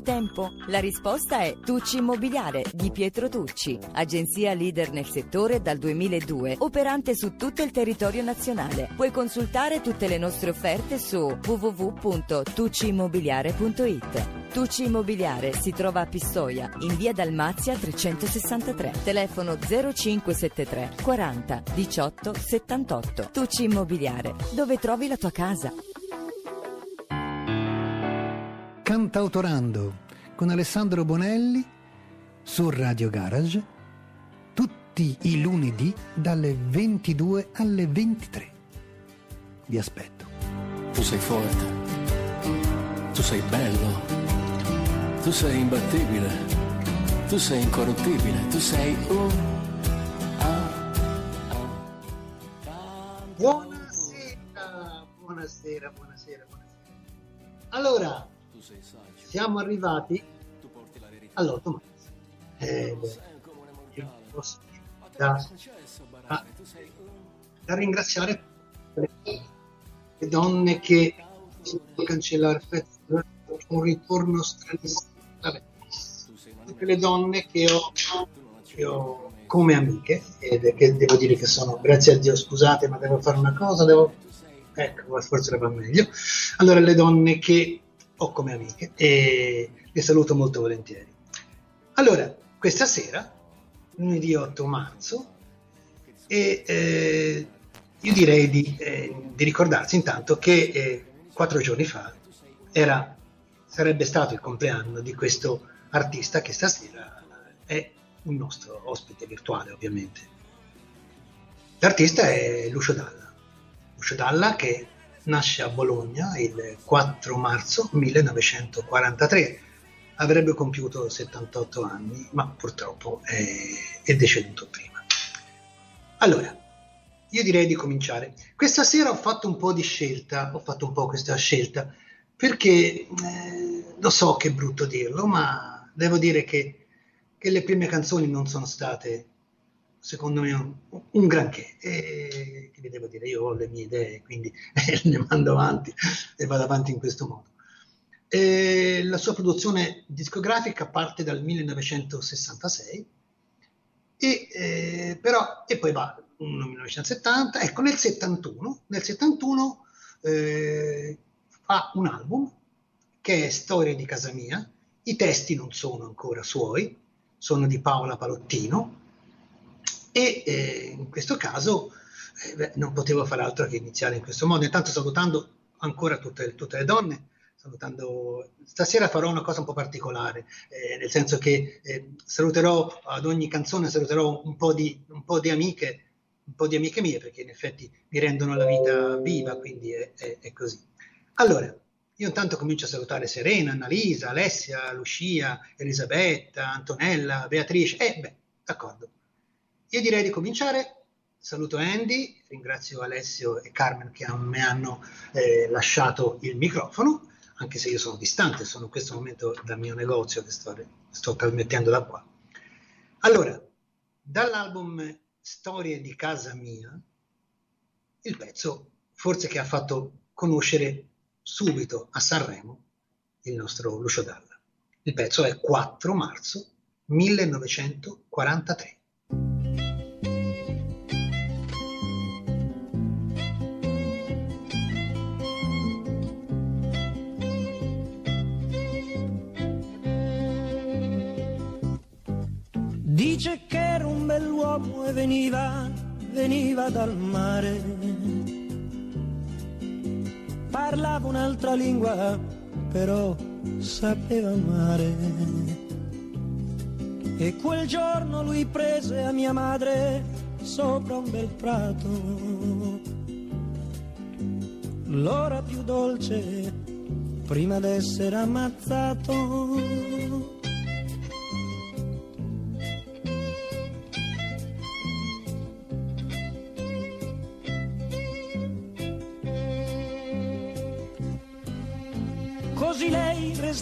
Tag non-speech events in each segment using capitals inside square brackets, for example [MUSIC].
tempo? La risposta è Tucci Immobiliare di Pietro Tucci, agenzia leader nel settore dal 2002, operante su tutto il territorio nazionale. Puoi consultare tutte le nostre offerte su www.tucciimmobiliare.it. Tucci Immobiliare si trova a Pistoia, in via Dalmazia 363, telefono 0573 40 18 78. Tucci Immobiliare, dove trovi la tua casa. Cantautorando con Alessandro Bonelli su Radio Garage tutti i lunedì dalle 22 alle 23. Vi aspetto. Tu sei forte, tu sei bello, tu sei imbattibile, tu sei incorruttibile, tu sei un... Ah, ah. Buonasera, buonasera, buonasera, buonasera. Allora, siamo arrivati all'otto marzo. Eh, da, da, da, ringraziare le donne che cancellare un ritorno stranissimo. Tutte le donne che ho, che ho come amiche, e che devo dire che sono, grazie a Dio, scusate, ma devo fare una cosa, devo, ecco, forse va meglio. Allora, le donne che ho come amiche e le saluto molto volentieri. Allora, questa sera, lunedì 8 marzo, e, eh, io direi di, eh, di, ricordarsi intanto che eh, quattro giorni fa era, sarebbe stato il compleanno di questo artista che stasera è un nostro ospite virtuale ovviamente. L'artista è Lucio Dalla, Lucio Dalla che nasce a Bologna il 4 marzo 1943. Avrebbe compiuto 78 anni, ma purtroppo è, è deceduto prima. Allora, io direi di cominciare. Questa sera ho fatto un po' di scelta, ho fatto un po' questa scelta, perché eh, lo so che è brutto dirlo, ma devo dire che, che le prime canzoni non sono state secondo me un, granché. E che vi devo dire, io ho le mie idee, quindi [LAUGHS] le mando avanti e vado avanti in questo modo. E la sua produzione discografica parte dal 1966 e, eh, però, e poi va nel 1970, ecco nel 71, nel 71 eh, fa un album che è Storia di casa mia, i testi non sono ancora suoi, sono di Paola Palottino, e eh, in questo caso eh, beh, non potevo fare altro che iniziare in questo modo. Intanto salutando ancora tutte, tutte le donne, salutando stasera farò una cosa un po' particolare, eh, nel senso che eh, saluterò ad ogni canzone, saluterò un po, di, un po' di amiche, un po' di amiche mie, perché in effetti mi rendono la vita viva, quindi è, è, è così. Allora, io intanto comincio a salutare Serena, Annalisa, Alessia, Lucia, Elisabetta, Antonella, Beatrice, eh, beh, d'accordo. Io direi di cominciare. Saluto Andy, ringrazio Alessio e Carmen che mi hanno eh, lasciato il microfono, anche se io sono distante, sono in questo momento dal mio negozio che sto, sto trasmettendo da qua. Allora, dall'album Storie di casa mia, il pezzo forse che ha fatto conoscere subito a Sanremo il nostro Lucio Dalla. Il pezzo è 4 marzo 1943. Bell'uomo e veniva, veniva dal mare. Parlava un'altra lingua, però sapeva amare. E quel giorno lui prese a mia madre sopra un bel prato. L'ora più dolce prima d'essere ammazzato.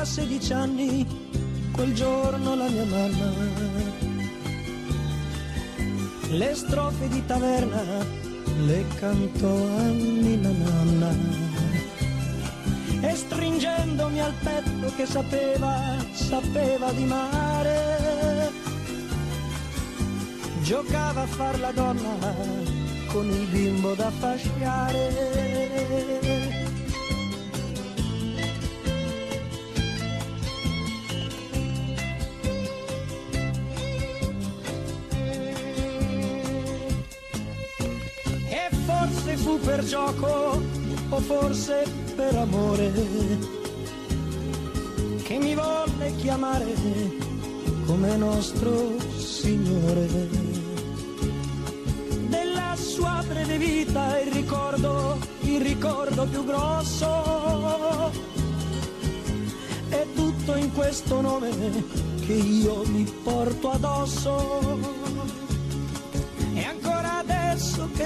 Compiva 16 anni quel giorno la mia mamma. Le strofe di taverna le cantò a la nonna. E stringendomi al petto che sapeva, sapeva di mare giocava a far la donna con il bimbo da fasciare fu per gioco o forse per amore che mi volle chiamare come nostro Signore. Della sua breve vita il ricordo, il ricordo più grosso è tutto in questo nome che io mi porto addosso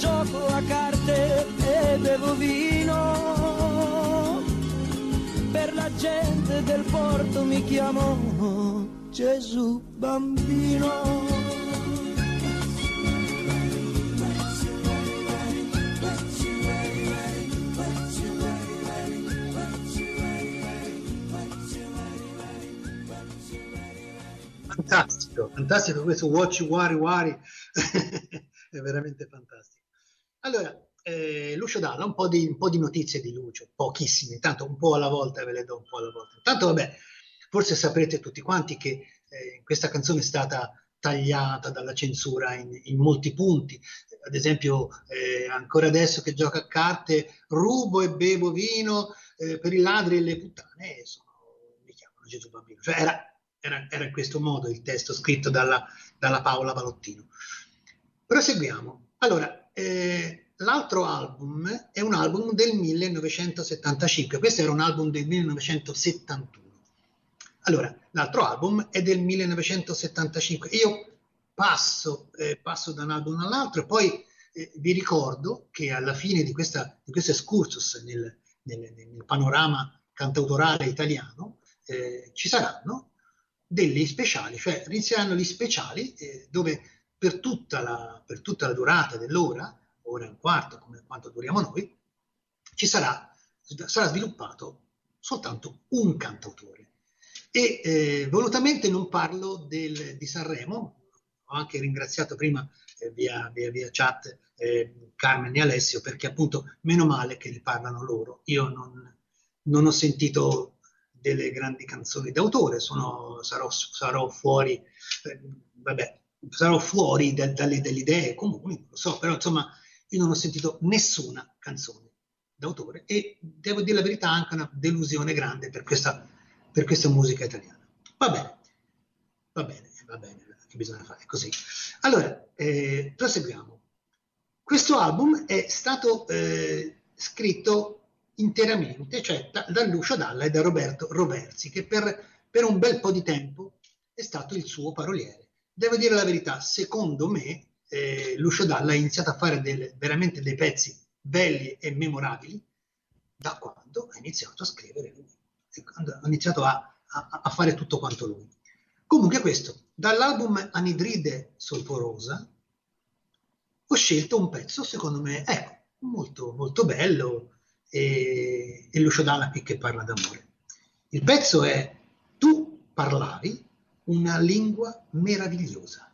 gioco a carte e bevo vino. Per la gente del porto mi chiamo Gesù bambino. fantastico, fantastico questo Watch Wari Wari [LAUGHS] è veramente fantastico. Allora, eh, Lucio Dalla, un po, di, un po' di notizie di Lucio, pochissime, tanto un po' alla volta ve le do un po' alla volta. Tanto vabbè, forse saprete tutti quanti che eh, questa canzone è stata tagliata dalla censura in, in molti punti. Ad esempio, eh, ancora adesso che gioca a carte, rubo e bevo vino eh, per i ladri e le puttane, sono, mi chiamano Gesù Bambino. Cioè era, era, era, in questo modo il testo scritto dalla, dalla Paola Valottino. Proseguiamo. Allora, eh, l'altro album è un album del 1975, questo era un album del 1971. Allora, l'altro album è del 1975. Io passo, eh, passo da un album all'altro e poi eh, vi ricordo che alla fine di, questa, di questo excursus nel, nel, nel, panorama cantautorale italiano eh, ci saranno degli speciali, cioè inizieranno gli speciali eh, dove per tutta la, per tutta la durata dell'ora, ora e un quarto, come quanto duriamo noi, ci sarà, sarà sviluppato soltanto un cantautore. E eh, volutamente non parlo del, di Sanremo, ho anche ringraziato prima eh, via, via, via, chat eh, Carmen e Alessio perché appunto meno male che ne parlano loro. Io non, non ho sentito delle grandi canzoni d'autore, sono, sarò, sarò fuori, eh, vabbè, sarò fuori da, dalle, dalle idee comuni, lo so, però insomma io non ho sentito nessuna canzone d'autore e devo dire la verità anche una delusione grande per questa, per questa musica italiana. Va bene, va bene, va bene, che bisogna fare così. Allora, eh, proseguiamo. Questo album è stato eh, scritto interamente, cioè da, da Lucio Dalla e da Roberto Roversi, che per, per un bel po' di tempo è stato il suo paroliere. Devo dire la verità, secondo me eh, Lucio Dalla ha iniziato a fare delle, veramente dei pezzi belli e memorabili da quando ha iniziato a scrivere lui, ha iniziato a, a, a fare tutto quanto lui. Comunque questo, dall'album Anidride Solforosa ho scelto un pezzo, secondo me, ecco, molto, molto bello e, e Lucio Dalla qui che parla d'amore. Il pezzo è Tu parlavi una lingua meravigliosa.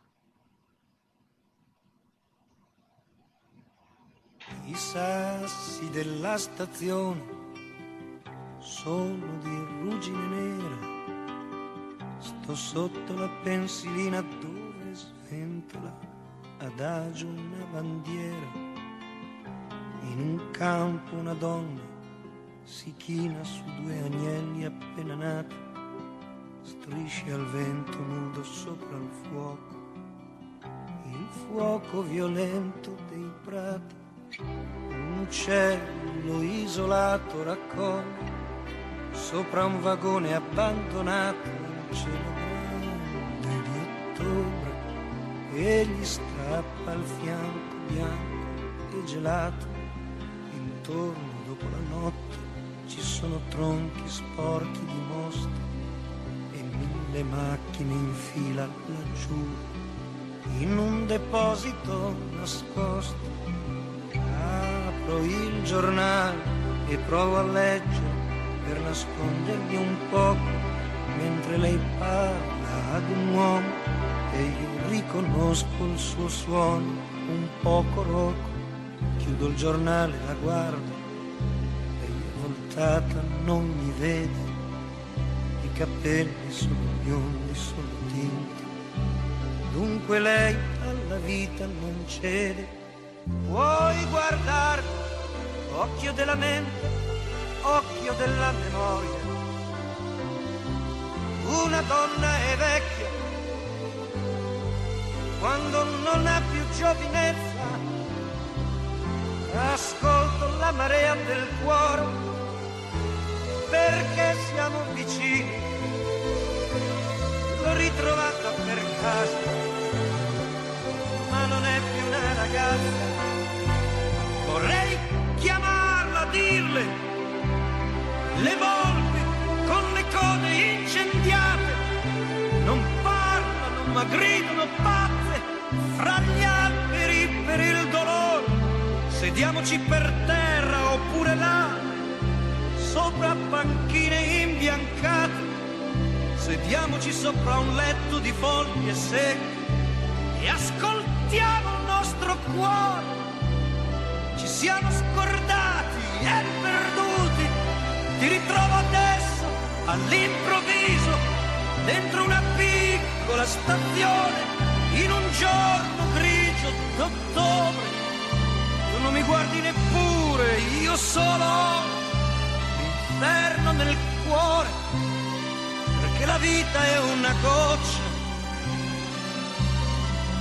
sassi della stazione sono di ruggine nera. Sto sotto la pensilina dove sventola adagio una bandiera. In un campo una donna si china su due agnelli appena nati, strisce al vento nudo sopra il fuoco, il fuoco violento dei prati un uccello isolato raccoglie sopra un vagone abbandonato un cielo grande di ottobre e gli strappa il fianco bianco e gelato. Intorno dopo la notte ci sono tronchi sporchi di mostre e mille macchine in fila laggiù in un deposito nascosto apro il giornale e provo a leggere per nascondermi un poco mentre lei parla ad un uomo e io riconosco il suo suono un poco roco. Chiudo il giornale, la guardo e voltata non mi vede. Capelli sono biondi, sono tinti. Dunque lei alla vita non cede Puoi guardarmi, occhio della mente, occhio della memoria. Una donna è vecchia quando non ha più giovinezza. Ascolto la marea del cuore perché siamo vicini. Ritrovata per caso non è più una ragazza. Vorrei chiamarla, dirle, le volpi con le code incendiate, non parlano ma gridano pazze fra gli alberi per il dolore. Sediamoci per terra oppure là, sopra panchine imbiancate, sediamoci sopra un letto di foglie secche e ascoltiamo il nostro cuore. Ci siamo scordati e perduti. Ti ritrovo adesso all'improvviso dentro una piccola stazione in un giorno grigio d'ottobre. Tu non mi guardi neppure, io solo l'inferno nel cuore. Perché la vita è una goccia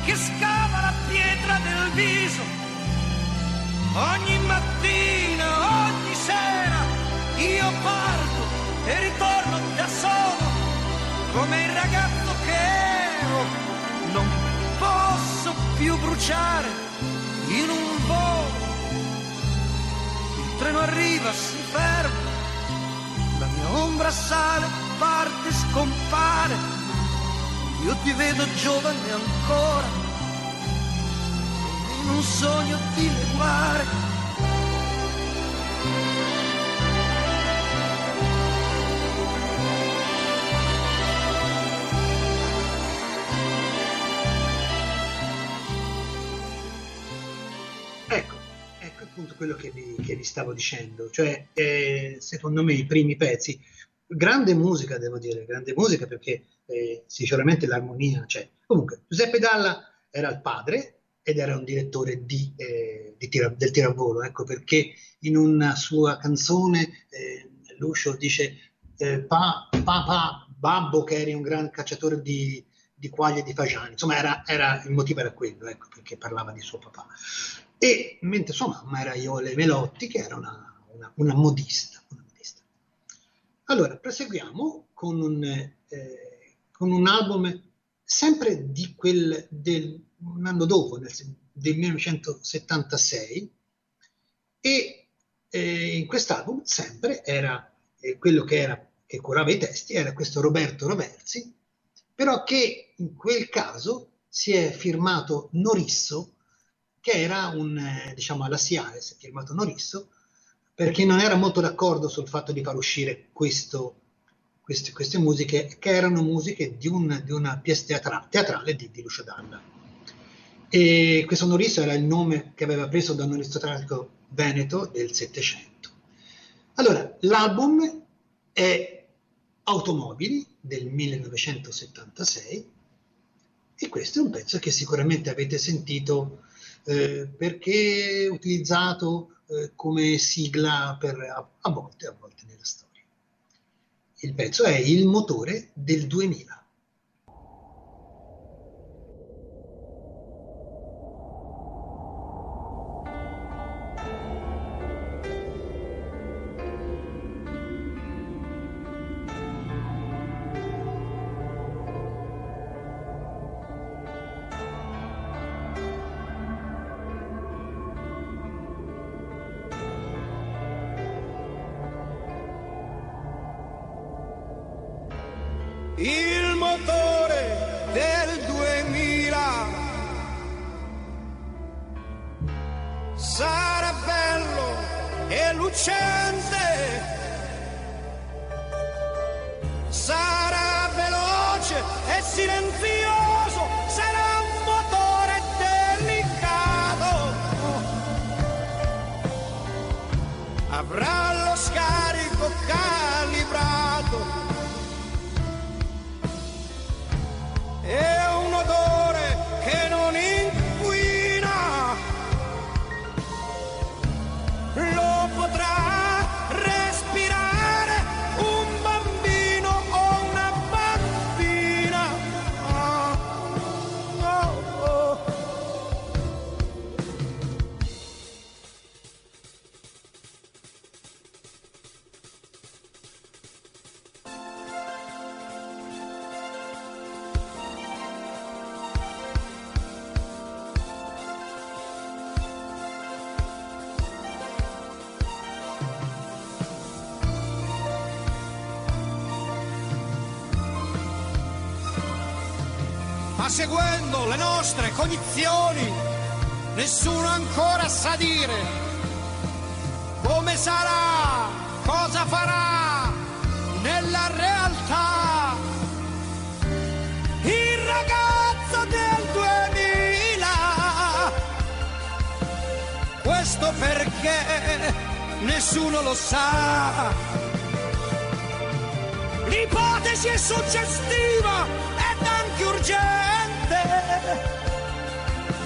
che scava la pietra del viso. Ogni mattina, ogni sera, io parto e ritorno da solo, come il ragazzo che ero. Non posso più bruciare in un volo. Il treno arriva, si ferma, la mia ombra sale, parte, scompare io ti vedo giovane ancora, in un sogno di leguare. Ecco, ecco appunto quello che vi, che vi stavo dicendo, cioè eh, secondo me i primi pezzi, grande musica devo dire, grande musica perché eh, sicuramente l'armonia c'è. Comunque, Giuseppe Dalla era il padre ed era un direttore di, eh, di tira, del tiravolo, ecco perché in una sua canzone eh, Lucio dice eh, pa, papà, babbo che eri un gran cacciatore di, di quaglie e di fagiani, insomma era, era, il motivo era quello, ecco perché parlava di suo papà. E mentre sua mamma era Iole Melotti che era una, una, una modista. Allora, proseguiamo con un... Eh, con un album sempre di quel del, un anno dopo, nel, del 1976, e eh, in quest'album sempre era eh, quello che, era, che curava i testi, era questo Roberto Roversi, però che in quel caso si è firmato Norisso, che era un, eh, diciamo alla SIAE, si è firmato Norisso, perché non era molto d'accordo sul fatto di far uscire questo queste, queste musiche che erano musiche di, un, di una pièce teatra, teatrale di, di Lucio Dalla. E questo Norisso era il nome che aveva preso da un aristocratico veneto del Settecento. Allora, l'album è Automobili del 1976 e questo è un pezzo che sicuramente avete sentito eh, perché utilizzato eh, come sigla per, a, a volte, a volte nella storia. Il pezzo è Il motore del 2000. Le nostre cognizioni, nessuno ancora sa dire come sarà, cosa farà nella realtà. Il ragazzo del 2000, questo perché nessuno lo sa. L'ipotesi è suggestiva ed anche urgente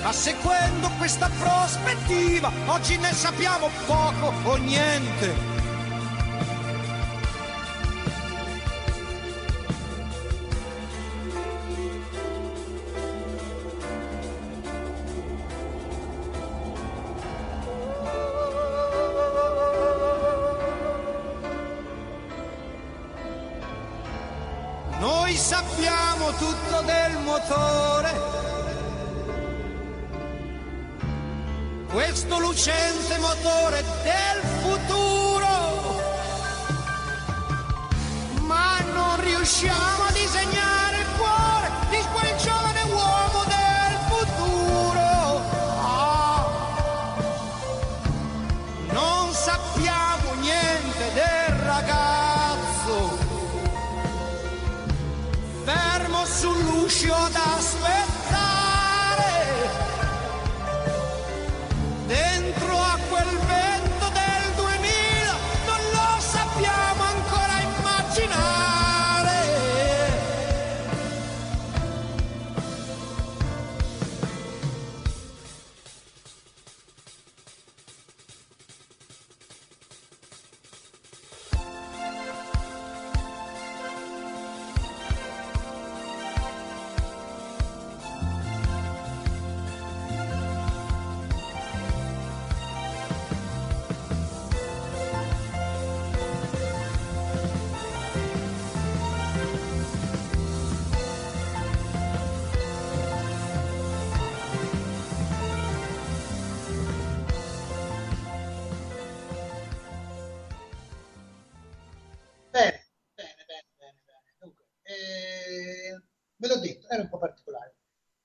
ma seguendo questa prospettiva, oggi ne sappiamo poco o niente.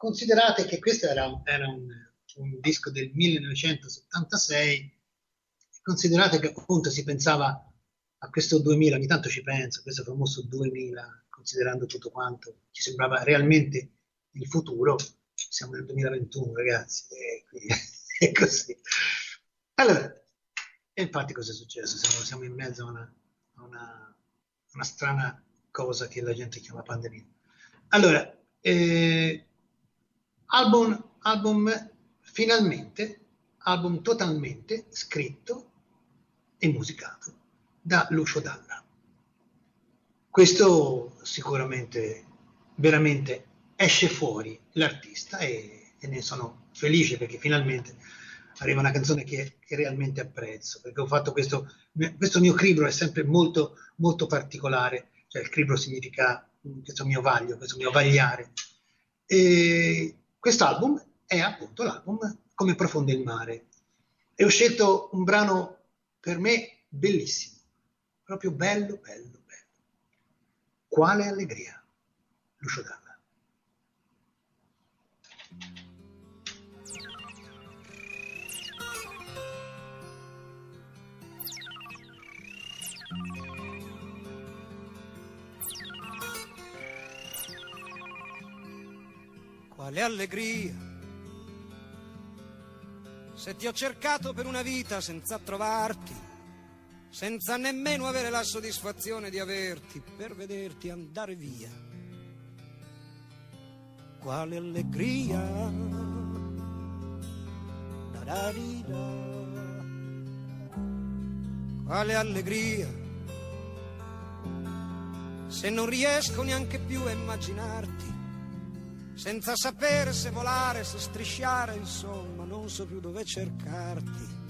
Considerate che questo era, era un, un disco del 1976, considerate che appunto si pensava a questo 2000, ogni tanto ci penso, questo famoso 2000, considerando tutto quanto ci sembrava realmente il futuro, siamo nel 2021 ragazzi, e quindi [LAUGHS] è così. Allora, e infatti cosa è successo? Siamo, siamo in mezzo a una, a una, una, strana cosa che la gente chiama pandemia. Allora, eh, album, album finalmente, album totalmente scritto e musicato da Lucio Dalla. Questo sicuramente, veramente esce fuori l'artista e, e ne sono felice perché finalmente arriva una canzone che, che, realmente apprezzo, perché ho fatto questo, questo mio cribro è sempre molto, molto particolare, cioè il cribro significa questo mio vaglio, questo mio vagliare. E quest'album è appunto l'album Come profonde il mare. E ho scelto un brano per me bellissimo, proprio bello, bello, bello. Quale allegria, Lucio Dalla. Quale allegria se ti ho cercato per una vita senza trovarti, senza nemmeno avere la soddisfazione di averti per vederti andare via. Quale allegria. Da-da-di-da. Quale allegria se non riesco neanche più a immaginarti senza sapere se volare, se strisciare, insomma, non so più dove cercarti.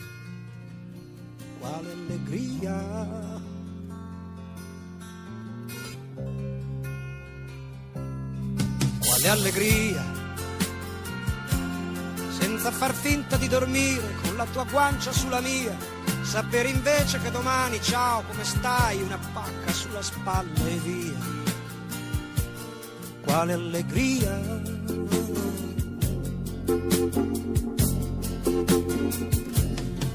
Quale allegria. Quale allegria. Senza far finta di dormire con la tua guancia sulla mia, sapere invece che domani, ciao, come stai, una pacca sulla spalla e via quale allegria.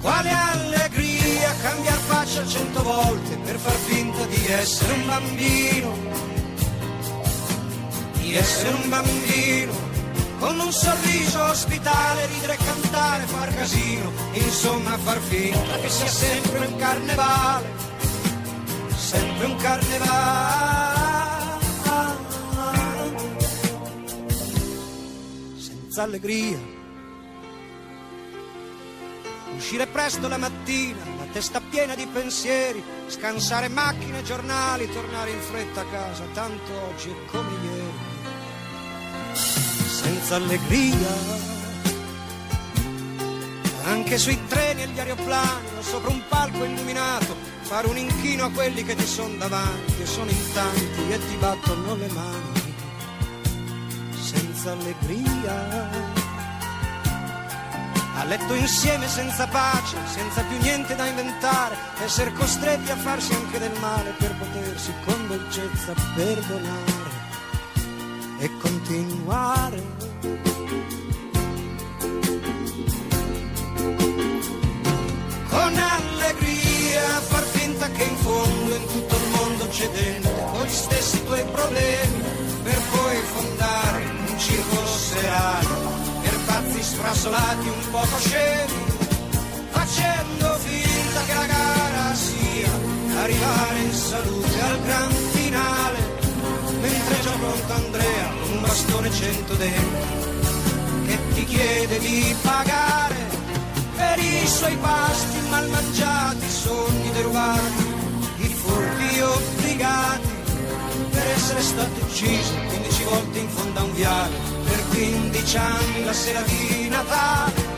Quale allegria cambiar faccia cento volte per far finta di essere un bambino, di essere un bambino, con un sorriso ospitale, ridere, cantare, far casino, insomma far finta che sia sempre un carnevale, sempre un carnevale. Senza allegria. Uscire presto la mattina, la testa piena di pensieri, scansare macchine, giornali, tornare in fretta a casa, tanto oggi è come ieri. Senza allegria. Anche sui treni e gli aeroplani, sopra un palco illuminato, fare un inchino a quelli che ti sono davanti, e sono in tanti e ti battono le mani senza allegria. A letto insieme senza pace, senza più niente da inventare, essere costretti a farsi anche del male per potersi con dolcezza perdonare e continuare. Con allegria far finta che in fondo in tutto il mondo c'è dentro con gli stessi tuoi problemi per poi fondare circolo serale per pazzi sfrasolati un poco scemi facendo finta che la gara sia arrivare in salute al gran finale mentre già pronto Andrea un bastone cento denti che ti chiede di pagare per i suoi pasti mal mangiati sogni derubati i furti obbligati per essere stato ucciso 15 volte in fondo a un viale, per 15 anni la sera di Natale.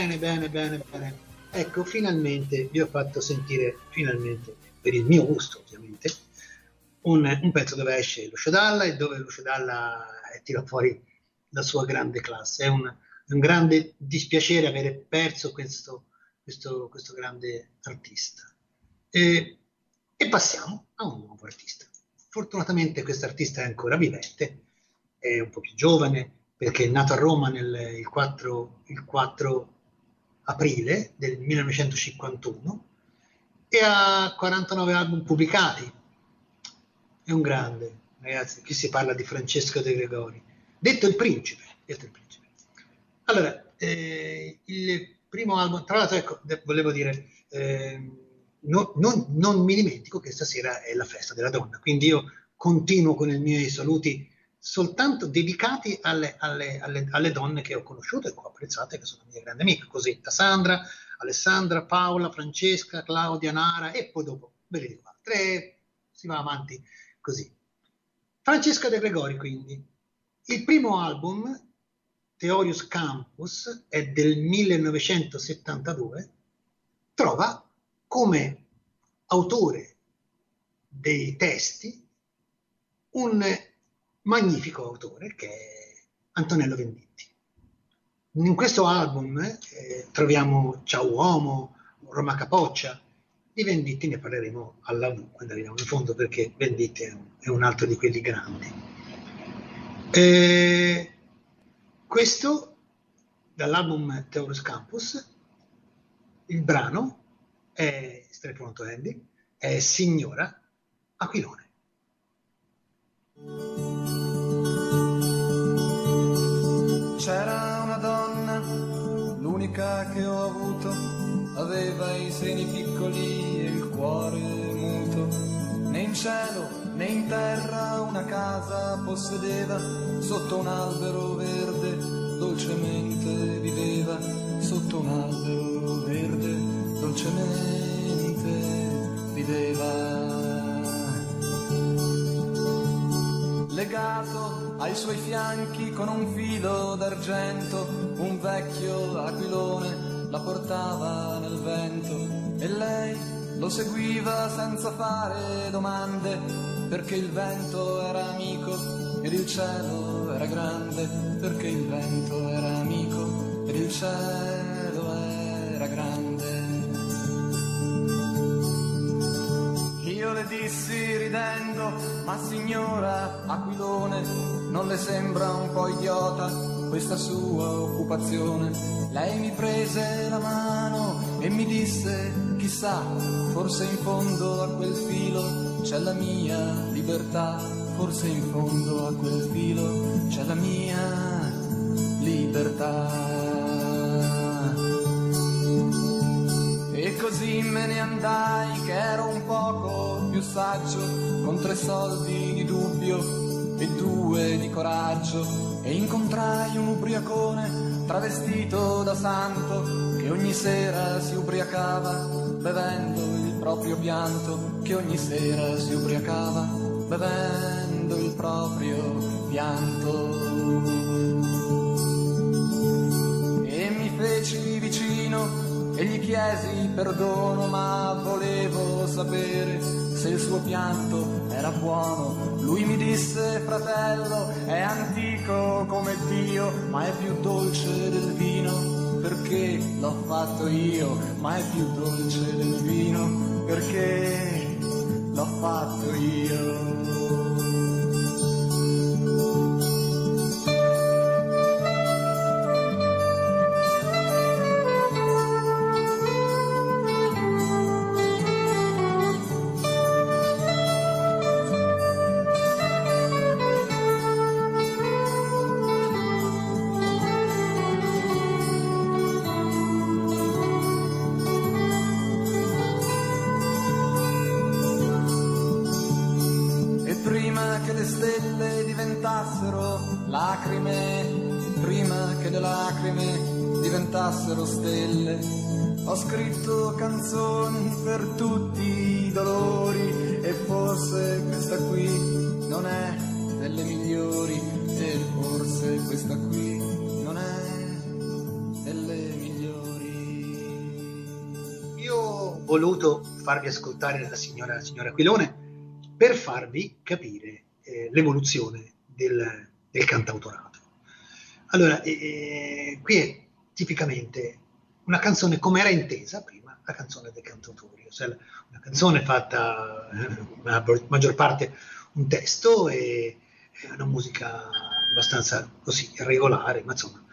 Bene, bene, bene, bene. Ecco, finalmente vi ho fatto sentire, finalmente, per il mio gusto ovviamente, un, un pezzo dove esce Lucio Dalla e dove Lucio Dalla tira fuori la sua grande classe. È un, è un grande dispiacere avere perso questo, questo, questo grande artista. E, e passiamo a un nuovo artista. Fortunatamente questo artista è ancora vivente, è un po' più giovane, perché è nato a Roma nel, il, 4, il 4 aprile del 1951 e ha 49 album pubblicati. È un grande, ragazzi, qui si parla di Francesco De Gregori, detto il principe. Detto il principe. Allora, eh, il primo album, tra l'altro, ecco, volevo dire, eh, no, non, non, mi dimentico che stasera è la festa della donna, quindi io continuo con i miei saluti soltanto dedicati alle, alle, alle, alle donne che ho conosciuto e che ho apprezzato e che sono mie grandi amiche, Cosetta, Sandra, Alessandra, Paola, Francesca, Claudia, Nara e poi dopo ve le dico altre, si va avanti così. Francesca De Gregori quindi. Il primo album, Theorius Campus, è del 1972, trova come autore dei testi un magnifico autore che è Antonello Venditti. In questo album eh, troviamo Ciao Uomo, Roma Capoccia, di Venditti ne parleremo alla quando arriviamo in fondo perché Venditti è un, altro di quelli grandi. Eh, questo dall'album Theorus Campus, il brano è Street Andy, è Signora Aquilone. C'era una donna, l'unica che ho avuto, aveva i seni piccoli e il cuore muto. Né in cielo né in terra una casa possedeva, sotto un albero verde dolcemente viveva, sotto un albero verde dolcemente viveva. Legato ai suoi fianchi con un filo d'argento, un vecchio aquilone la portava nel vento e lei lo seguiva senza fare domande, perché il vento era amico ed il cielo era grande, perché il vento era amico ed il cielo era grande. Dissi ridendo, ma signora Aquilone, non le sembra un po' idiota questa sua occupazione? Lei mi prese la mano e mi disse, chissà, forse in fondo a quel filo c'è la mia libertà, forse in fondo a quel filo c'è la mia libertà. Così me ne andai che ero un poco più saggio, con tre soldi di dubbio e due di coraggio, e incontrai un ubriacone travestito da santo, che ogni sera si ubriacava bevendo il proprio pianto, che ogni sera si ubriacava bevendo il proprio pianto. Chiesi perdono ma volevo sapere se il suo pianto era buono. Lui mi disse fratello è antico come Dio ma è più dolce del vino perché l'ho fatto io ma è più dolce del vino perché l'ho fatto io. Farvi ascoltare la signora, la signora Aquilone per farvi capire eh, l'evoluzione del, del, cantautorato. Allora, eh, qui è tipicamente una canzone come era intesa prima, la canzone dei cantautori, cioè una canzone fatta, la eh, maggior parte un testo e una musica abbastanza così irregolare, ma insomma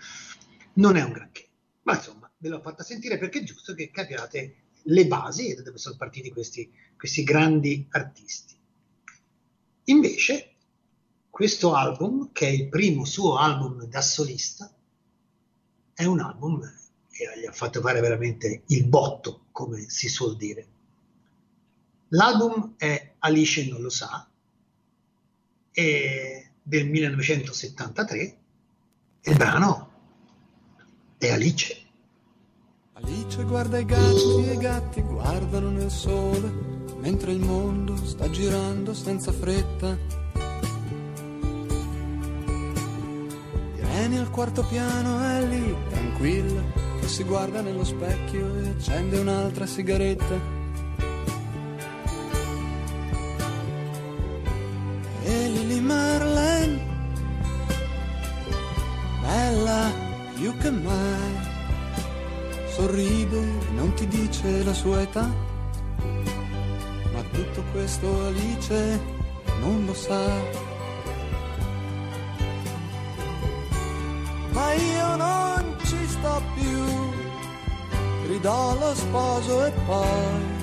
non è un granché. Ma insomma ve l'ho fatta sentire perché è giusto che capiate le basi da dove sono partiti questi, questi grandi artisti. Invece, questo album, che è il primo suo album da solista, è un album che gli ha fatto fare veramente il botto, come si suol dire. L'album è Alice non lo sa, è del 1973, e il brano è Alice. Alice guarda i gatti e i gatti guardano nel sole, mentre il mondo sta girando senza fretta. Irene al quarto piano è lì, tranquilla, che si guarda nello specchio e accende un'altra sigaretta. Marlene, bella più che mai sorride, non ti dice la sua età, ma tutto questo Alice non lo sa. Ma io non ci sto più, gridò lo sposo e poi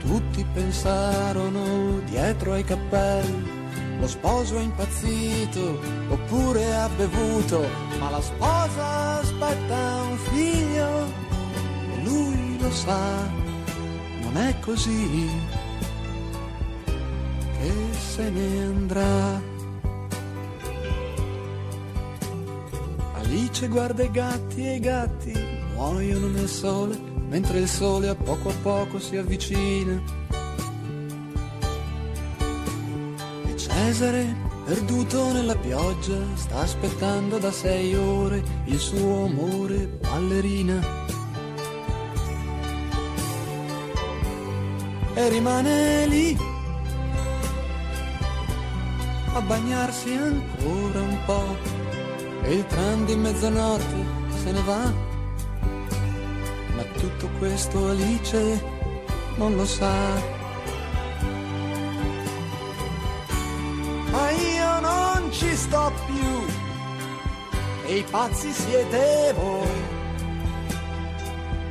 tutti pensarono dietro ai cappelli lo sposo è impazzito oppure ha bevuto, ma la sposa aspetta un figlio e lui lo sa, non è così che se ne andrà. Alice guarda i gatti e i gatti muoiono nel sole, mentre il sole a poco a poco si avvicina Cesare, perduto nella pioggia, sta aspettando da sei ore il suo amore ballerina. E rimane lì a bagnarsi ancora un po'. E il tram di mezzanotte se ne va. Ma tutto questo Alice non lo sa. Ci sto più e i pazzi siete voi.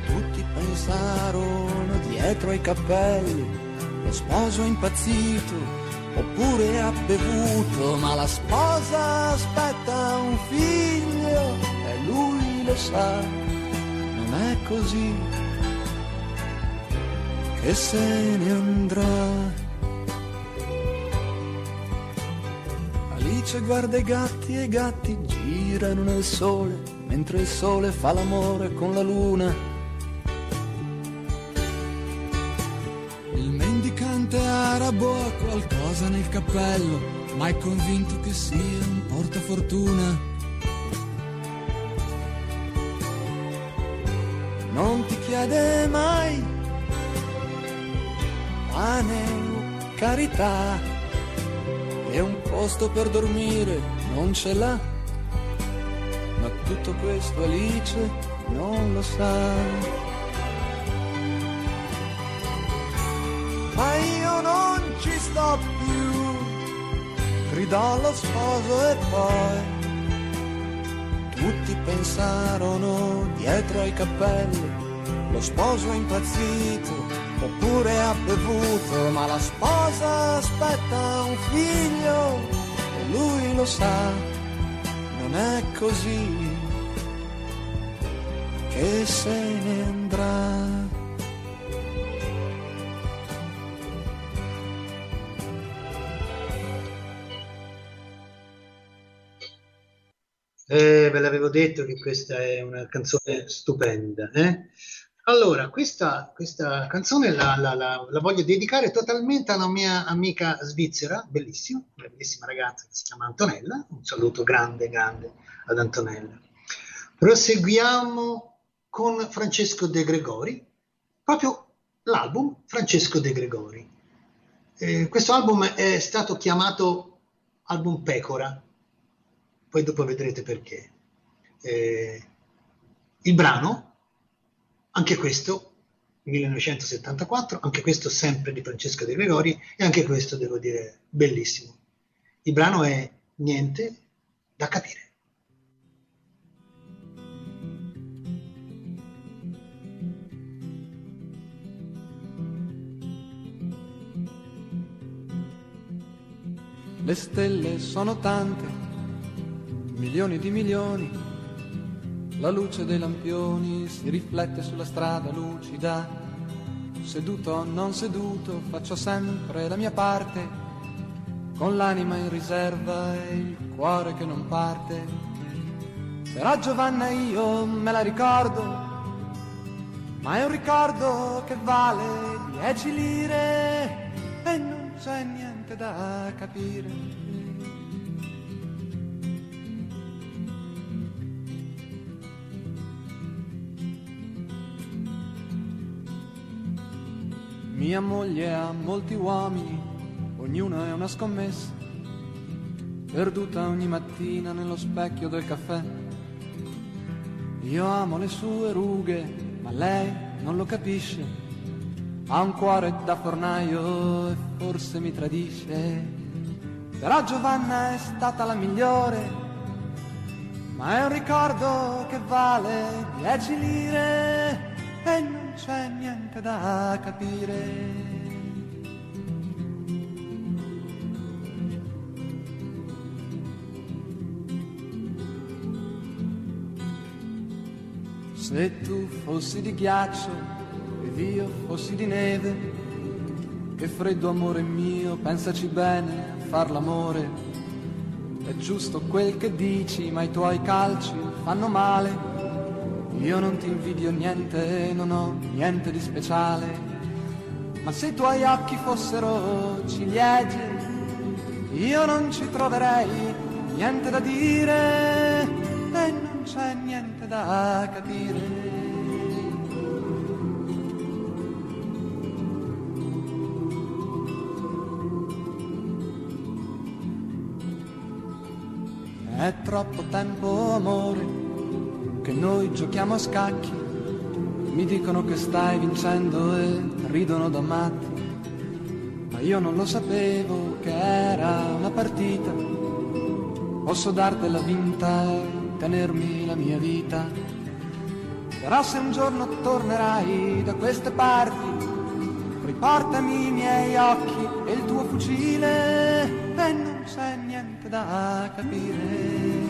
Tutti pensarono dietro ai cappelli, lo sposo è impazzito oppure ha bevuto, ma la sposa aspetta un figlio e lui lo sa, non è così che se ne andrà. Alice guarda i gatti e i gatti girano nel sole, mentre il sole fa l'amore con la luna. Il mendicante arabo ha qualcosa nel cappello, ma è convinto che sia un portafortuna. Non ti chiede mai pane o carità e un posto per dormire non ce l'ha. Ma tutto questo Alice non lo sa. Ma io non ci sto più, gridò lo sposo e poi tutti pensarono dietro ai cappelli, lo sposo è impazzito oppure ha bevuto, ma la sposa aspetta un figlio e lui lo sa, non è così che se ne andrà. Eh, ve l'avevo detto che questa è una canzone stupenda. Eh? Allora, questa, questa canzone la, la, la, la, voglio dedicare totalmente a una mia amica svizzera, bellissima, una bellissima ragazza che si chiama Antonella. Un saluto grande, grande ad Antonella. Proseguiamo con Francesco De Gregori proprio l'album Francesco De Gregori. Eh, questo album è stato chiamato album Pecora, poi dopo vedrete perché. Eh, il brano, anche questo, 1974, anche questo sempre di Francesco De Gregori e anche questo devo dire bellissimo. Il brano è Niente da capire. Le stelle sono tante, milioni di milioni. La luce dei lampioni si riflette sulla strada lucida. Seduto o non seduto, faccio sempre la mia parte, con l'anima in riserva e il cuore che non parte. Però Giovanna io me la ricordo, ma è un ricordo che vale dieci lire e non c'è niente da capire. Mia moglie ha molti uomini, ognuno è una scommessa, perduta ogni mattina nello specchio del caffè. Io amo le sue rughe, ma lei non lo capisce ha un cuore da fornaio e forse mi tradisce. Però Giovanna è stata la migliore, ma è un ricordo che vale dieci lire e non c'è niente da capire. Se tu fossi di ghiaccio ed io fossi di neve. Che freddo amore mio, pensaci bene a far l'amore. È giusto quel che dici, ma i tuoi calci fanno male. Io non ti invidio niente, non ho niente di speciale. Ma se i tuoi occhi fossero ciliegie, io non ci troverei niente da dire e non c'è niente da capire. È troppo tempo, amore, noi giochiamo a scacchi. Mi dicono che stai vincendo e ridono da matti. Ma io non lo sapevo che era una partita. Posso dartela vinta e tenermi la mia vita. Però se un giorno tornerai da queste parti, riportami i miei occhi e il tuo fucile e non c'è niente da capire.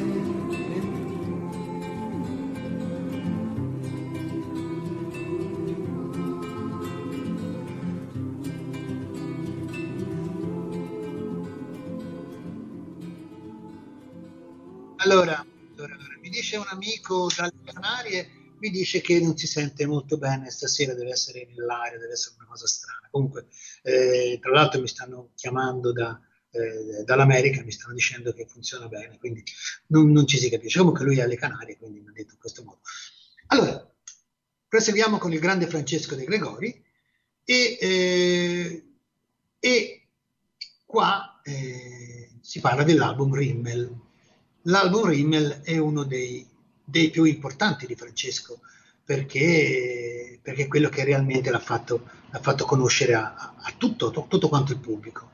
Amico dalle Canarie, mi dice che non si sente molto bene stasera, deve essere nell'aria, deve essere una cosa strana. Comunque, eh, tra l'altro mi stanno chiamando da, eh, dall'America, mi stanno dicendo che funziona bene, quindi non, non, ci si capisce. Comunque lui è alle Canarie, quindi mi ha detto in questo modo. Allora, proseguiamo con il grande Francesco De Gregori e, eh, e qua eh, si parla dell'album Rimmel L'album Rimmel è uno dei, dei, più importanti di Francesco perché, perché è quello che realmente l'ha fatto, l'ha fatto conoscere a, a tutto, tutto quanto il pubblico.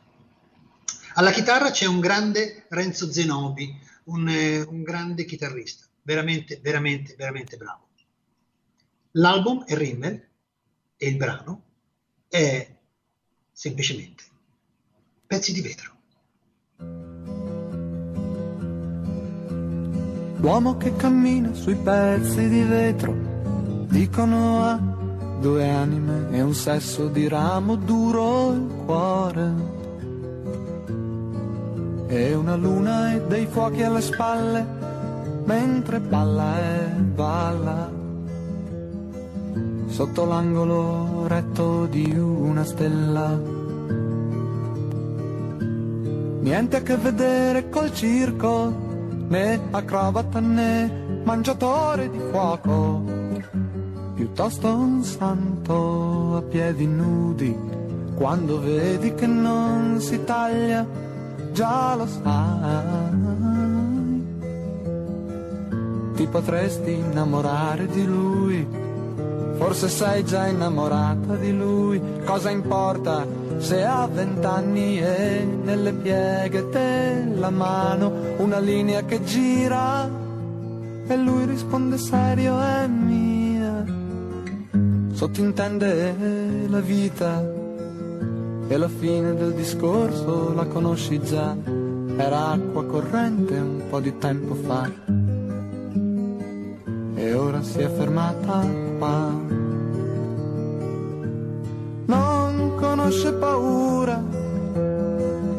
Alla chitarra c'è un grande Renzo Zenobi, un, un grande chitarrista, veramente, veramente, veramente bravo. L'album è Rimmel e il brano è semplicemente Pezzi di vetro. L'uomo che cammina sui pezzi di vetro, dicono ha due anime e un sesso di ramo duro il cuore. E una luna e dei fuochi alle spalle, mentre balla e balla. Sotto l'angolo retto di una stella. Niente a che vedere col circo né acrobata né mangiatore di fuoco. piuttosto un santo a piedi nudi, quando vedi che non si taglia, già lo sai ti potresti innamorare di lui. Forse sei già innamorata di lui, cosa importa se ha vent'anni e nelle pieghe della mano una linea che gira e lui risponde serio è mia. Sottintende la vita e la fine del discorso la conosci già, era acqua corrente un po' di tempo fa e ora si è fermata qua. Non conosce paura,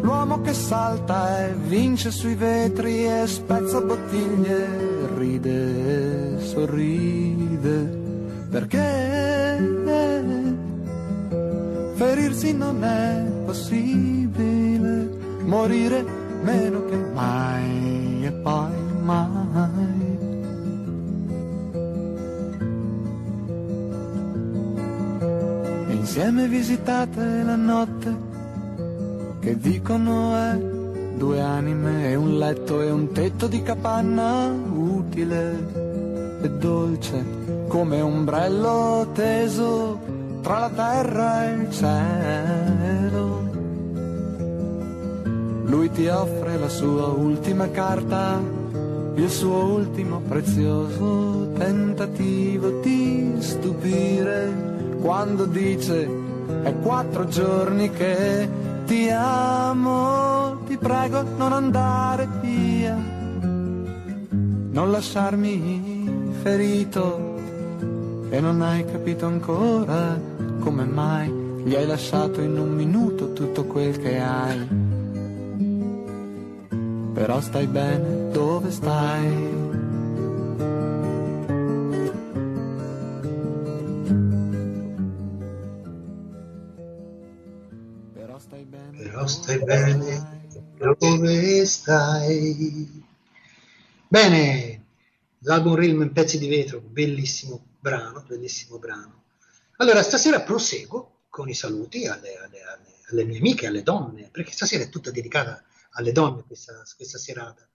l'uomo che salta e vince sui vetri e spezza bottiglie, ride e sorride, perché ferirsi non è possibile, morire meno che mai e poi mai. Insieme visitate la notte che dicono è due anime e un letto e un tetto di capanna utile e dolce come ombrello teso tra la terra e il cielo. Lui ti offre la sua ultima carta, il suo ultimo prezioso tentativo di stupire quando dice è quattro giorni che ti amo, ti prego non andare via, non lasciarmi ferito e non hai capito ancora come mai gli hai lasciato in un minuto tutto quel che hai. Però stai bene dove stai stai? Bene, l'album Realm in pezzi di vetro, bellissimo brano, bellissimo brano. Allora, stasera proseguo con i saluti alle, alle, alle, alle mie amiche, alle donne, perché stasera è tutta dedicata alle donne questa, questa serata.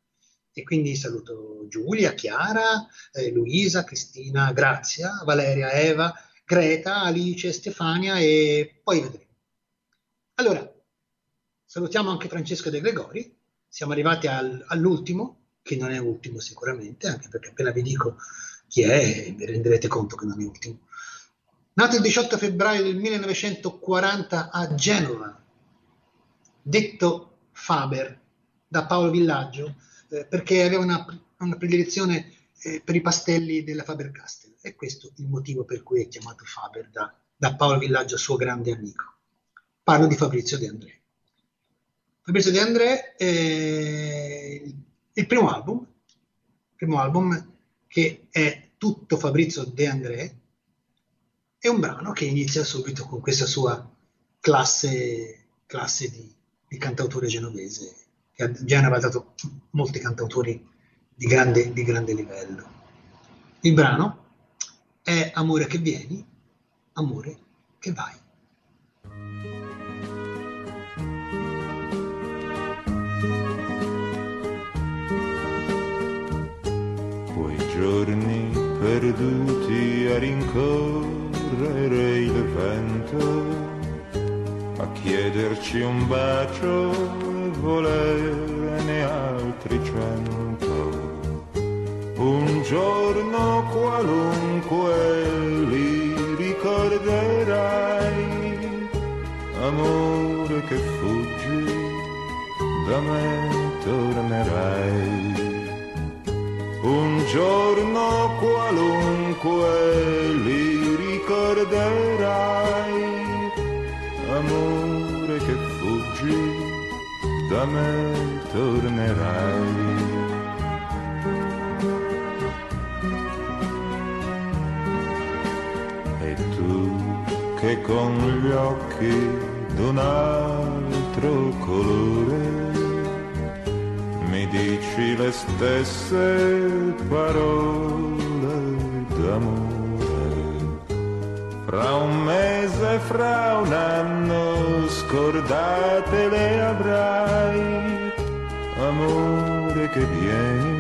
E quindi saluto Giulia, Chiara, eh, Luisa, Cristina, Grazia, Valeria, Eva, Greta, Alice, Stefania e poi vedremo. Allora, Salutiamo anche Francesco De Gregori, siamo arrivati al, all'ultimo, che non è ultimo sicuramente, anche perché appena vi dico chi è vi renderete conto che non è ultimo. Nato il 18 febbraio del 1940 a Genova, detto Faber da Paolo Villaggio, eh, perché aveva una, una predilezione eh, per i pastelli della Faber-Castell. E questo il motivo per cui è chiamato Faber da, da Paolo Villaggio, suo grande amico. Parlo di Fabrizio De Fabrizio De André è il primo album, primo album che è tutto Fabrizio De André, è un brano che inizia subito con questa sua classe, classe di, di cantautore genovese, che a Genova ha dato molti cantautori di grande, di grande livello. Il brano è Amore che vieni, amore che vai. Perduti a rincorrere il vento, a chiederci un bacio e volerne altri cento. Un giorno qualunque li ricorderai, amore che fuggi, da me tornerai un giorno qualunque li ricorderai, amore che fuggi, da me tornerai. E tu che con gli occhi d'un altro colore mi dici le stesse parole d'amore. fra un mese, fra un anno, scordate le avrai, amore che vieni,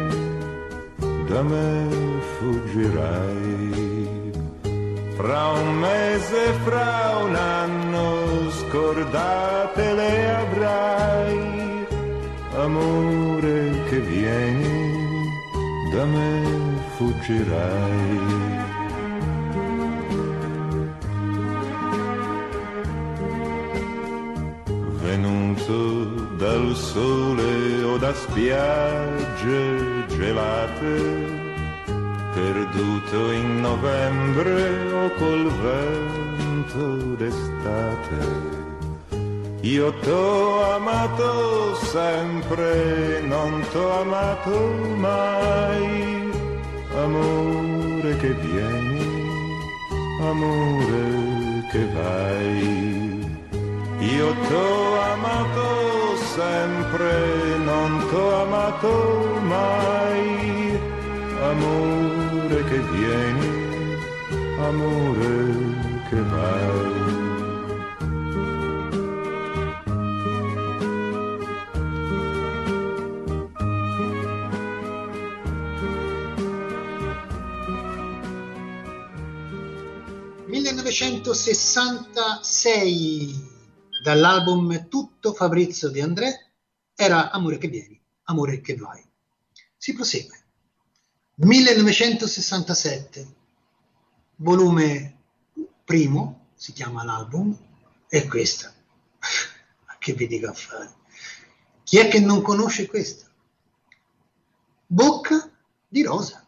da me fuggirai. Fra un mese, fra un anno, scordate le avrai, amore che vieni, da me fuggirai. venuto dal sole o da spiagge gelate, perduto in novembre o col vento d'estate. Io t'ho amato sempre, non t'ho amato mai, amore che vieni, amore che vai. Io t'ho amato sempre, non t'ho amato mai, amore che vieni, amore che vai. ...1966 dall'album Tutto Fabrizio De André era Amore che vieni, amore che vai. Si prosegue. 1967, volume primo, si chiama l'album, è questa. [LAUGHS] Che vi dico a fare? Chi è che non conosce questa? Bocca di rosa.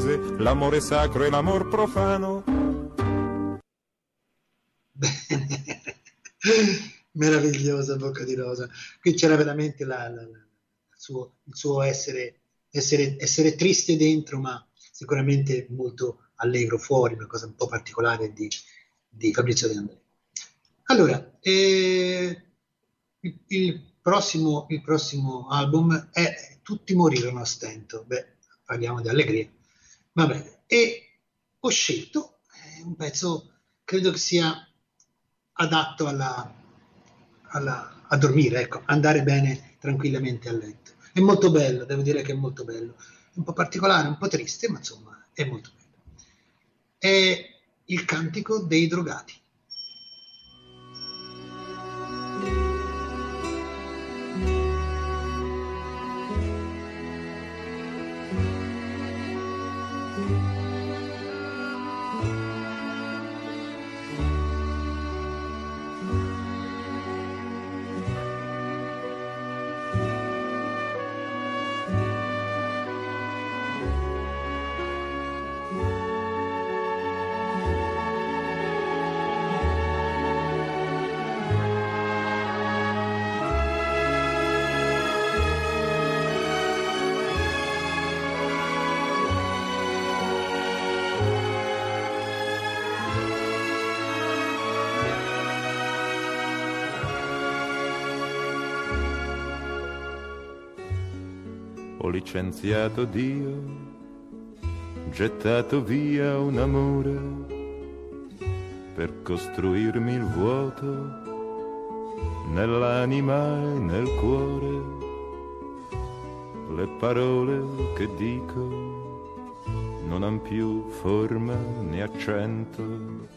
l'amore sacro e l'amor profano [LAUGHS] Meravigliosa Bocca di Rosa. Qui c'era veramente la, la, la, il, suo, il suo essere, essere, essere triste dentro, ma sicuramente molto allegro fuori, una cosa un po' particolare di, di Fabrizio De André. Allora, eh, il, il, prossimo, il, prossimo, album è Tutti morirono a stento. Beh, parliamo di allegria. Va bene. E ho scelto eh, un pezzo, credo che sia adatto alla, alla, a dormire, ecco, andare bene tranquillamente a letto. È molto bello, devo dire che è molto bello. È un po' particolare, un po' triste, ma insomma è molto bello è il cantico dei drogati. Licenziato Dio, gettato via un amore per costruirmi il vuoto nell'anima e nel cuore. Le parole che dico non han più forma né accento,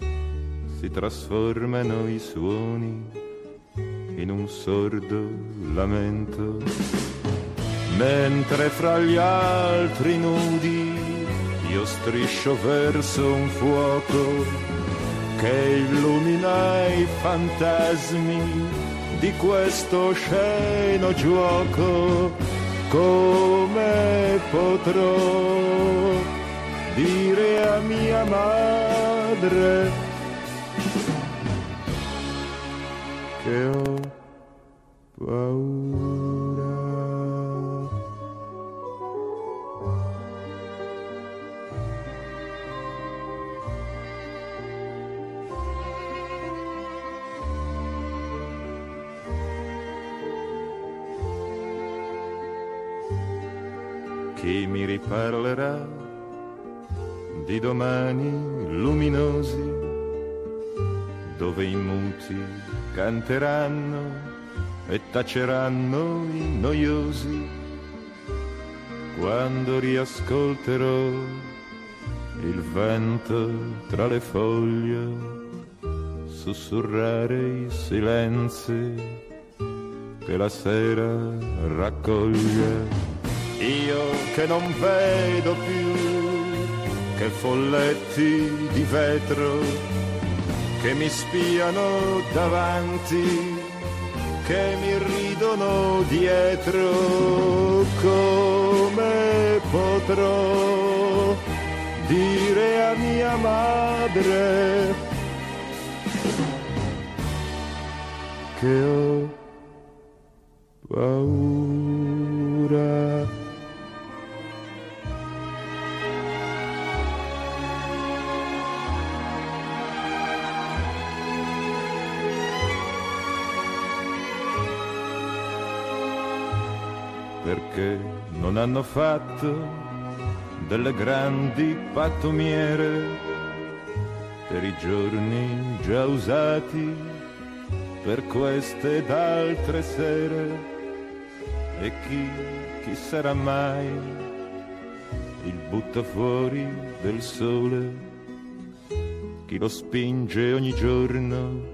si trasformano i suoni in un sordo lamento mentre fra gli altri nudi io striscio verso un fuoco che illumina i fantasmi di questo sceno gioco come potrò dire a mia madre che ho paura riparlerà di domani luminosi dove i muti canteranno e taceranno i noiosi. Quando riascolterò il vento tra le foglie sussurrare i silenzi che la sera raccoglie io che non vedo più che folletti di vetro che mi spiano davanti, che mi ridono dietro, come potrò dire a mia madre che ho paura. Perché non hanno fatto delle grandi pattumiere. Per i giorni già usati per queste ed altre sere. E chi, chi sarà mai il butta fuori del sole? Chi lo spinge ogni giorno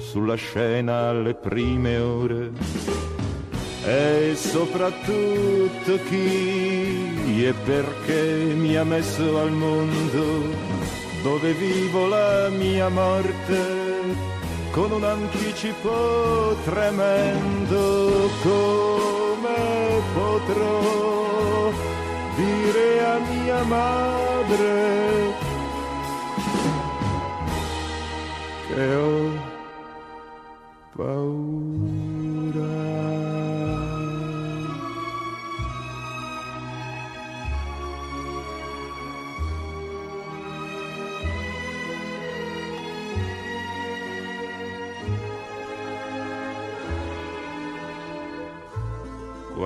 sulla scena alle prime ore e soprattutto chi e perché mi ha messo al mondo dove vivo la mia morte con un anticipo tremendo come potrò dire a mia madre che ho paura.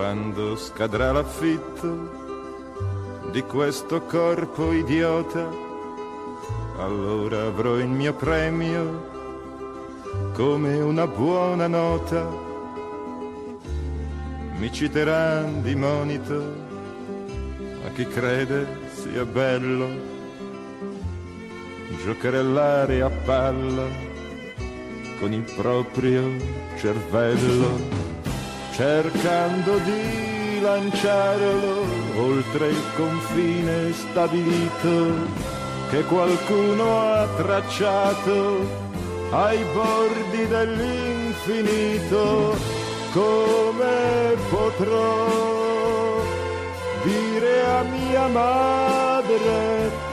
Quando scadrà l'affitto di questo corpo idiota, allora avrò il mio premio come una buona nota. Mi citeranno di monito a chi crede sia bello giocherellare a palla con il proprio cervello cercando di lanciarlo oltre il confine stabilito che qualcuno ha tracciato ai bordi dell'infinito. Come potrò dire a mia madre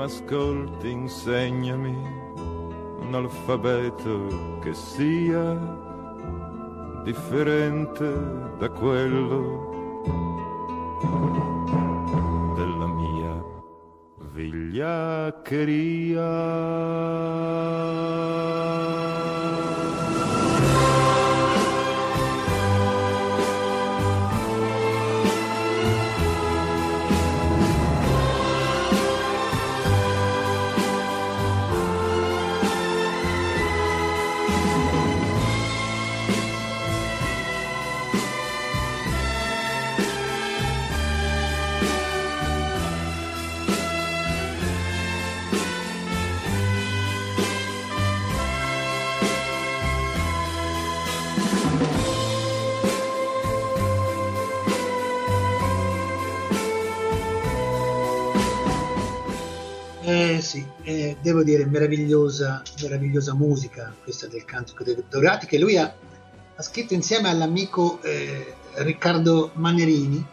che m'ascolti, insegnami un alfabeto che sia differente da quello della mia vigliaccheria. Sì, eh, devo dire meravigliosa, meravigliosa musica questa del Cantico dei Dorati che lui ha, ha scritto insieme all'amico eh, Riccardo Manerini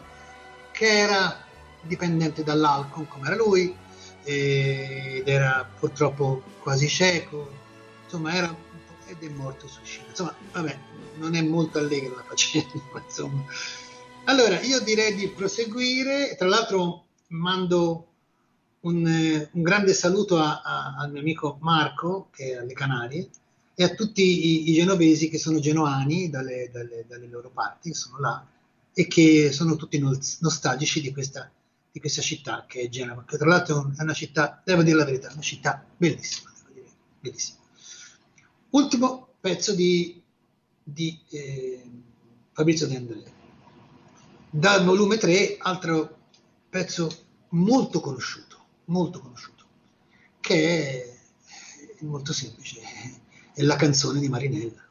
che era dipendente dall'alcol come era lui eh, ed era purtroppo quasi cieco, insomma era ed è morto su Scina. Insomma, vabbè, non è molto allegra la faccenda, [LAUGHS] insomma. Allora, io direi di proseguire, tra l'altro mando un, un grande saluto a, a, al mio amico Marco, che è alle Canarie, e a tutti i, i genovesi che sono genoani dalle, dalle, dalle, loro parti, che sono là, e che sono tutti nostalgici di questa, di questa città che è Genova, che tra l'altro è una città, devo dire la verità, una città bellissima, dire, bellissima. Ultimo pezzo di, di eh, Fabrizio De Andrea. Dal volume 3, altro pezzo molto conosciuto molto conosciuto, che è, molto semplice, è la canzone di Marinella.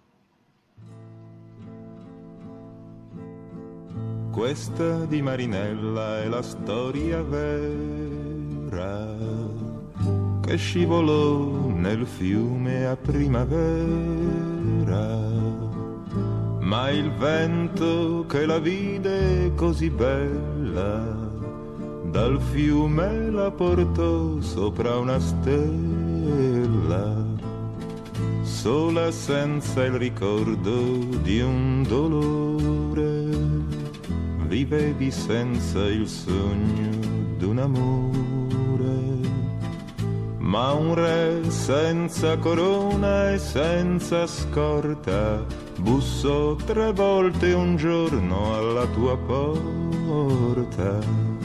Questa di Marinella è la storia vera che scivolò nel fiume a primavera. Ma il vento che la vide così bella dal fiume la portò sopra una stella, sola senza il ricordo di un dolore, vivevi senza il sogno d'un amore. Ma un re senza corona e senza scorta bussò tre volte un giorno alla tua porta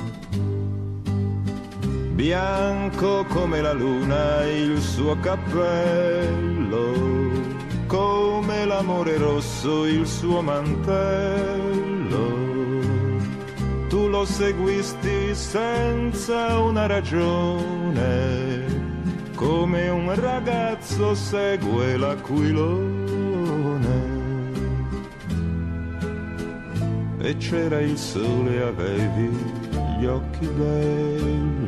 bianco come la luna il suo cappello, come l'amore rosso il suo mantello. Tu lo seguisti senza una ragione, come un ragazzo segue l'aquilone. E c'era il sole, avevi gli occhi belli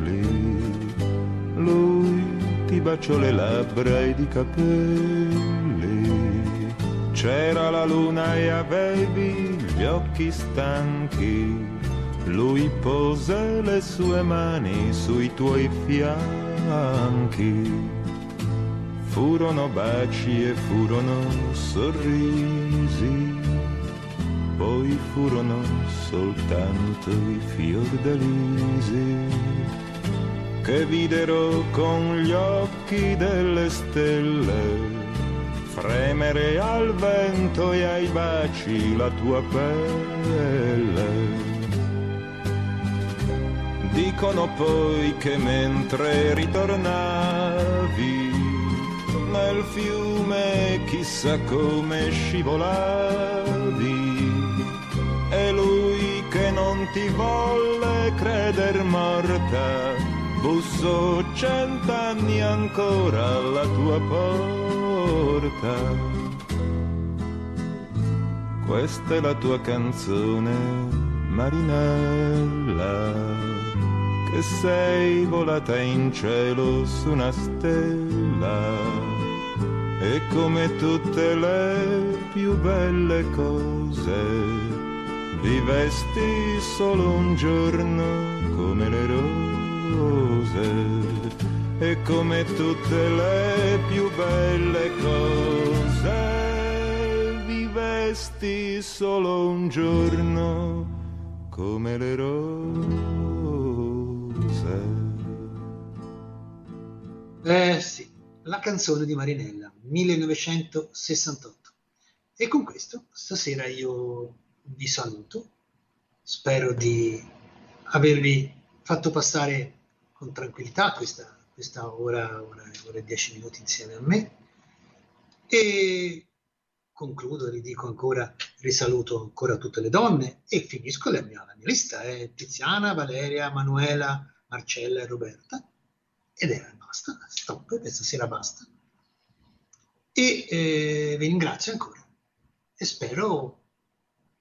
lui ti baciò le labbra ed i capelli. C'era la luna e avevi gli occhi stanchi. Lui pose le sue mani sui tuoi fianchi. Furono baci e furono sorrisi, poi furono soltanto i fiordalisi che videro con gli occhi delle stelle fremere al vento e ai baci la tua pelle. Dicono poi che mentre ritornavi nel fiume chissà come scivolavi e lui che non ti volle creder morta bussò cent'anni ancora alla tua porta. Questa è la tua canzone, Marinella, che sei volata in cielo su una stella. E come tutte le più belle cose, vivesti solo un giorno come le rose e come tutte le più belle cose vivesti solo un giorno come le rose. Eh sì, la canzone di Marinella, 1968. E con questo stasera io vi saluto, spero di avervi fatto passare con tranquillità questa, questa ora, ora, ora e dieci minuti insieme a me. E concludo, ridico ancora, risaluto ancora tutte le donne e finisco la mia, la mia lista, è Tiziana, Valeria, Manuela, Marcella e Roberta. Ed era basta, stop, questa sera basta. E eh, vi ringrazio ancora e spero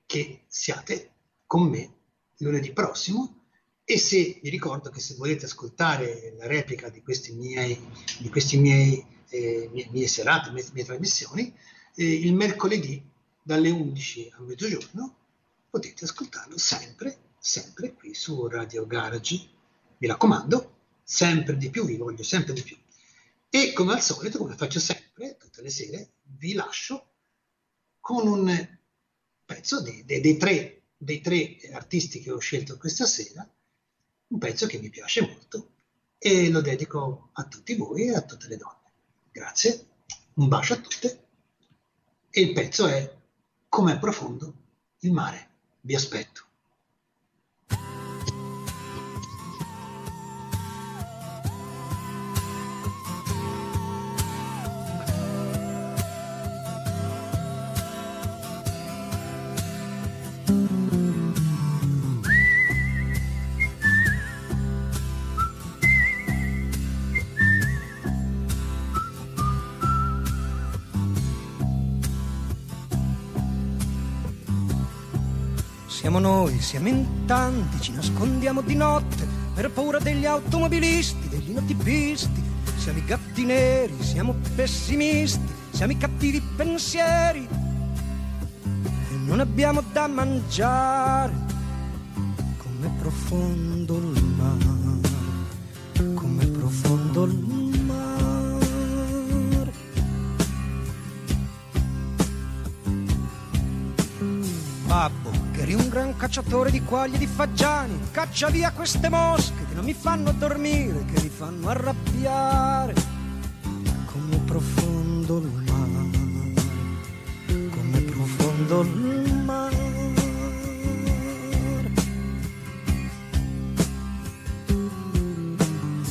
che siate con me lunedì prossimo e se vi ricordo che se volete ascoltare la replica di questi miei, di questi miei, eh, mie, mie, serate, mie, mie trasmissioni, eh, il mercoledì dalle 11 a mezzogiorno potete ascoltarlo sempre, sempre qui su Radio Garage. Mi raccomando, sempre di più, vi voglio sempre di più. E come al solito, come faccio sempre, tutte le sere, vi lascio con un pezzo dei, dei, dei, tre, dei tre artisti che ho scelto questa sera, un pezzo che mi piace molto e lo dedico a tutti voi e a tutte le donne. Grazie, un bacio a tutte e il pezzo è Com'è profondo il mare. Vi aspetto. Siamo in tanti, ci nascondiamo di notte per paura degli automobilisti, degli inotipisti. Siamo i gatti neri, siamo pessimisti, siamo i cattivi pensieri. E non abbiamo da mangiare. Com'è profondo il mare, com'è profondo il mare. Eri un gran cacciatore di quaglie e di fagiani, caccia via queste mosche che non mi fanno dormire, che mi fanno arrabbiare. Come profondo il mare, come profondo il mare.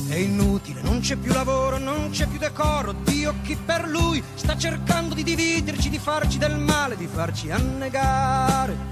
È inutile, non c'è più lavoro, non c'è più decoro. Dio chi per lui sta cercando di dividerci, di farci del male, di farci annegare.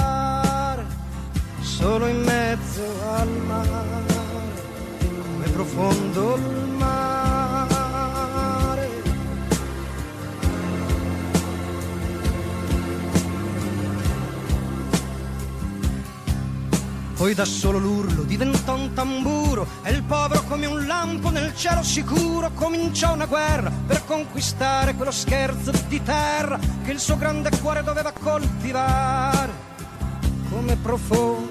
solo in mezzo al mare, come profondo il mare. Poi da solo l'urlo diventò un tamburo e il povero come un lampo nel cielo sicuro cominciò una guerra per conquistare quello scherzo di terra che il suo grande cuore doveva coltivare. Come profondo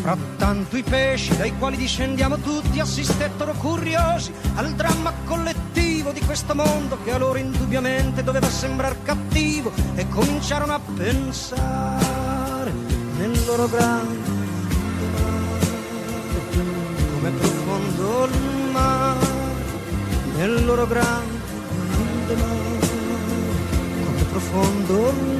Frattanto i pesci dai quali discendiamo tutti assistettero curiosi al dramma collettivo di questo mondo che a loro indubbiamente doveva sembrare cattivo e cominciarono a pensare nel loro grande mare, come profondo il mare, nel loro grande mare, come profondo il mare.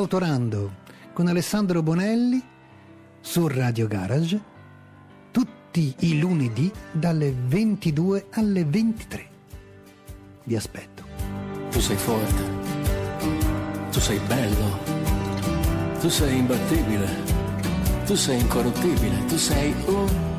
Cantautorando con Alessandro Bonelli su Radio Garage tutti i lunedì dalle 22 alle 23. Vi aspetto. Tu sei forte, tu sei bello, tu sei imbattibile, tu sei incorruttibile, tu sei un